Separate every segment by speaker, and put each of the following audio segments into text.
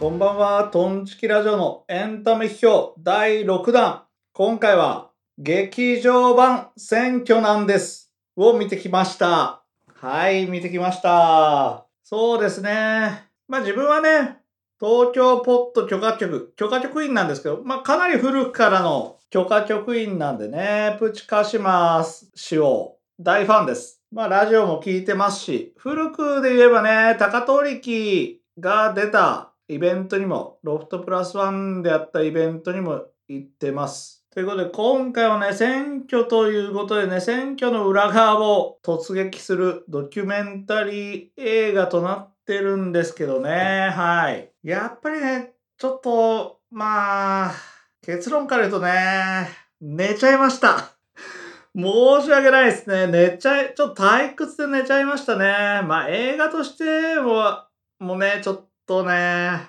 Speaker 1: こんばんは、トンチキラジオのエンタメ批評第6弾。今回は劇場版選挙なんです。を見てきました。はい、見てきました。そうですね。まあ自分はね、東京ポット許可局、許可局員なんですけど、まあかなり古くからの許可局員なんでね、プチカシマ氏を大ファンです。まあラジオも聞いてますし、古くで言えばね、高通力が出たイベントにも、ロフトプラスワンであったイベントにも行ってます。ということで、今回はね、選挙ということでね、選挙の裏側を突撃するドキュメンタリー映画となってるんですけどね、はい。やっぱりね、ちょっと、まあ、結論から言うとね、寝ちゃいました。申し訳ないですね。寝ちゃい、ちょっと退屈で寝ちゃいましたね。まあ映画としても、もうね、ちょっとね、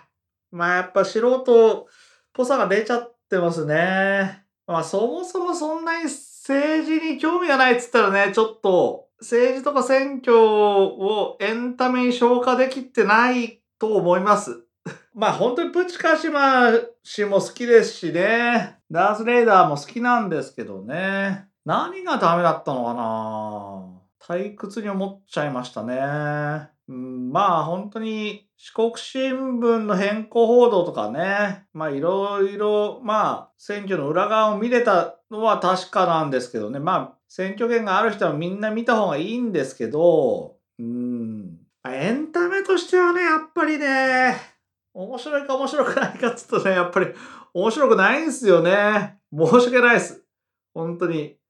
Speaker 1: まあやっぱ素人っぽさが出ちゃってますね。まあそもそもそんなに政治に興味がないっつったらね、ちょっと政治とか選挙をエンタメに消化できてないと思います。まあ本当にプチカシマ氏も好きですしね、ダース・レイダーも好きなんですけどね。何がダメだったのかな退屈に思っちゃいましたね。うん、まあ本当に四国新聞の変更報道とかね、まあいろいろ、まあ選挙の裏側を見れたのは確かなんですけどね、まあ選挙権がある人はみんな見た方がいいんですけど、うん、エンタメとしてはね、やっぱりね、面白いか面白くないかっつうとね、やっぱり面白くないんすよね。申し訳ないです。本当に。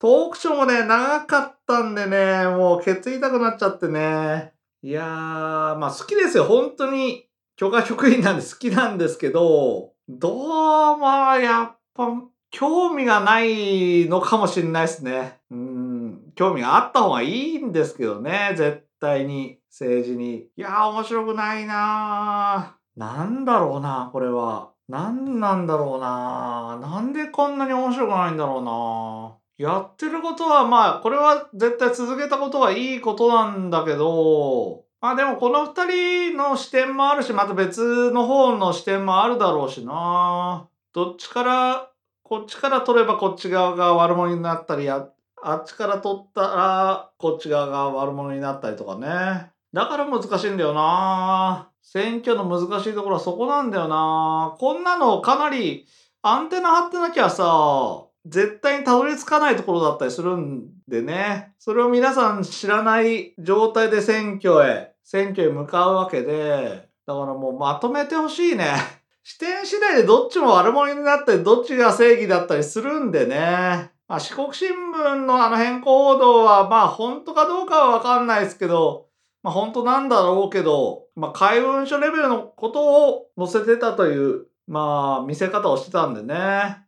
Speaker 1: トークショーもね、長かったんでね、もうケツ痛くなっちゃってね。いやー、まあ好きですよ。本当に許可局員なんで好きなんですけど、どうもやっぱ興味がないのかもしれないですね。うん、興味があった方がいいんですけどね、絶対に政治に。いやー、面白くないなー。なんだろうな、これは。なんなんだろうな。なんでこんなに面白くないんだろうな。やってることはまあこれは絶対続けたことはいいことなんだけどまあでもこの二人の視点もあるしまた別の方の視点もあるだろうしな。どっちからこっちから取ればこっち側が悪者になったりああっちから取ったらこっち側が悪者になったりとかね。だから難しいんだよな。選挙の難しいところはそこなんだよな。こんなのかなりアンテナ張ってなきゃさ絶対にたどり着かないところだったりするんでね。それを皆さん知らない状態で選挙へ、選挙へ向かうわけで、だからもうまとめてほしいね。視点次第でどっちも悪者になったり、どっちが正義だったりするんでね。まあ、四国新聞のあの変更報道は、まあ本当かどうかはわかんないですけど、まあ本当なんだろうけど、まあ怪文書レベルのことを載せてたという、まあ見せ方をしてたんでね。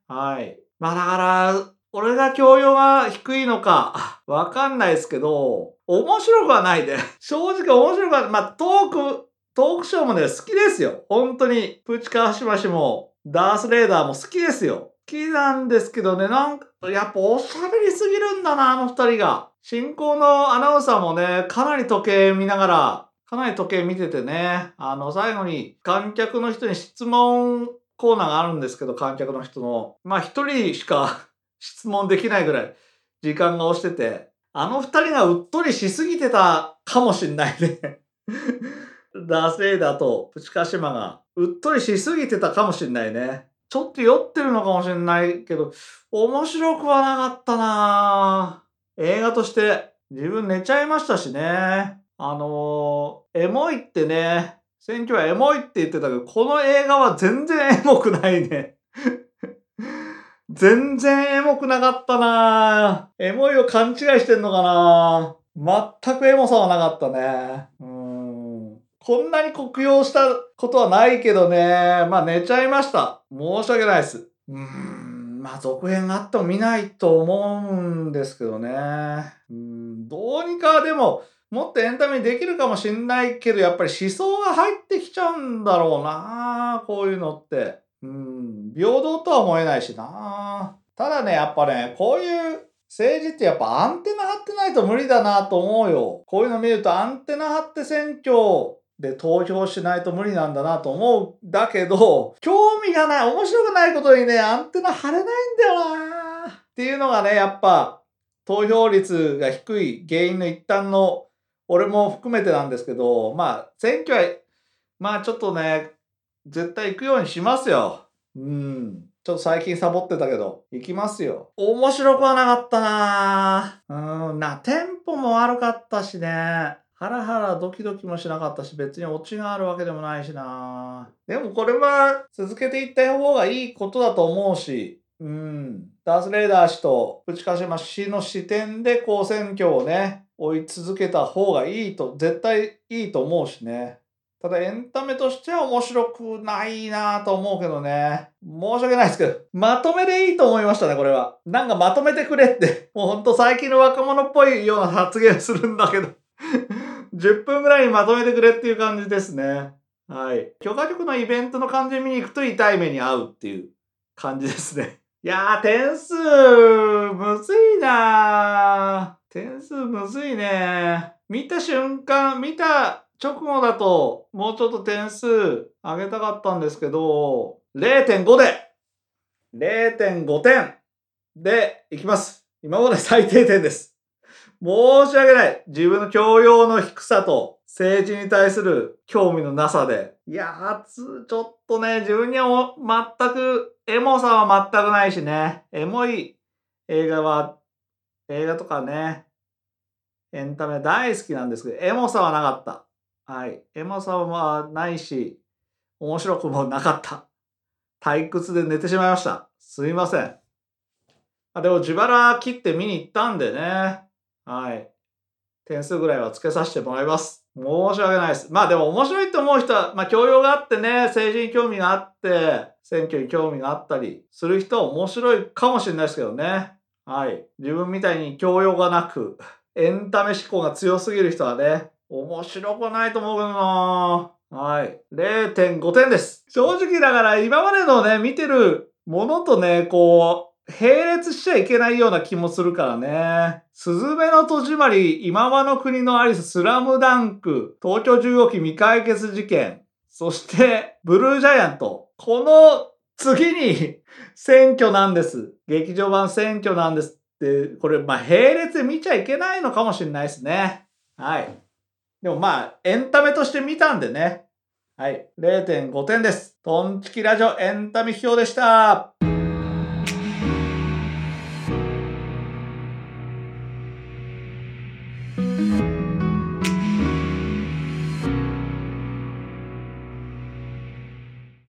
Speaker 1: はい。まあだから、俺が教養が低いのか、わかんないですけど、面白くはないで。正直面白くは、まあトーク、トークショーもね、好きですよ。本当に。プチカシマシも、ダースレーダーも好きですよ。好きなんですけどね、なんか、やっぱおしゃべりすぎるんだな、あの二人が。進行のアナウンサーもね、かなり時計見ながら、かなり時計見ててね、あの、最後に観客の人に質問コーナーがあるんですけど、観客の人の。まあ一人しか 質問できないぐらい時間が押してて、あの二人がうっとりしすぎてたかもしんないね。ダースレイダーとプチカシマがうっとりしすぎてたかもしんないね。ちょっと酔ってるのかもしんないけど、面白くはなかったな映画として自分寝ちゃいましたしね。あのー、エモいってね、選挙はエモいって言ってたけど、この映画は全然エモくないね。全然エモくなかったなエモいを勘違いしてんのかな全くエモさはなかったね。うん。こんなに酷用したことはないけどね。まあ寝ちゃいました。申し訳ないです。うん。まあ続編があっても見ないと思うんですけどね。うん。どうにかでも、もっとエンタメにできるかもしんないけど、やっぱり思想が入ってきちゃうんだろうなこういうのって。うん、平等とは思えないしなただね、やっぱね、こういう政治ってやっぱアンテナ張ってないと無理だなと思うよ。こういうの見るとアンテナ張って選挙で投票しないと無理なんだなと思うだけど、興味がない、面白くないことにね、アンテナ張れないんだよなっていうのがね、やっぱ、投票率が低い原因の一端の、俺も含めてなんですけど、まあ、選挙は、まあちょっとね、絶対行くようにしますよ。うん。ちょっと最近サボってたけど、行きますよ。面白くはなかったなうん、な、テンポも悪かったしね。ハラハラドキドキもしなかったし、別にオチがあるわけでもないしなでもこれは続けていった方がいいことだと思うし、うん。ダース・レーダー氏とプチカシマ氏の視点でこう選挙をね、追い続けた方がいいと、絶対いいと思うしね。ただエンタメとしては面白くないなと思うけどね。申し訳ないですけど、まとめでいいと思いましたね、これは。なんかまとめてくれって、もうほんと最近の若者っぽいような発言するんだけど10分ぐらいにまとめてくれっていう感じですね。はい。許可局のイベントの感じ見に行くと痛い目に遭うっていう感じですね。いやー、点数、むずいな点数むずいね。見た瞬間、見た直後だと、もうちょっと点数上げたかったんですけど、0.5で、0.5点でいきます。今まで最低点です。申し訳ない。自分の教養の低さと政治に対する興味のなさで。いやー、ちょっとね、自分には全く、エモさは全くないしね。エモい映画は、映画とかね、エンタメ大好きなんですけど、エモさはなかった。はい。エモさはないし、面白くもなかった。退屈で寝てしまいました。すいません。あでも自腹切って見に行ったんでね。はい。点数ぐらいはつけさせてもらいます。申し訳ないです。まあでも面白いと思う人は、まあ教養があってね、政治に興味があって、選挙に興味があったりする人は面白いかもしれないですけどね。はい。自分みたいに教養がなく、エンタメ思考が強すぎる人はね、面白くないと思うけどなはい。0.5点です。正直だから今までのね、見てるものとね、こう、並列しちゃいけないような気もするからね。すずめの戸締まり、今和の国のアリス、スラムダンク、東京15期未解決事件、そして、ブルージャイアント。この次に選挙なんです。劇場版選挙なんですって、これ、まあ、並列で見ちゃいけないのかもしれないですね。はい。でもまあ、エンタメとして見たんでね。はい。0.5点です。トンチキラジオエンタメ表でした。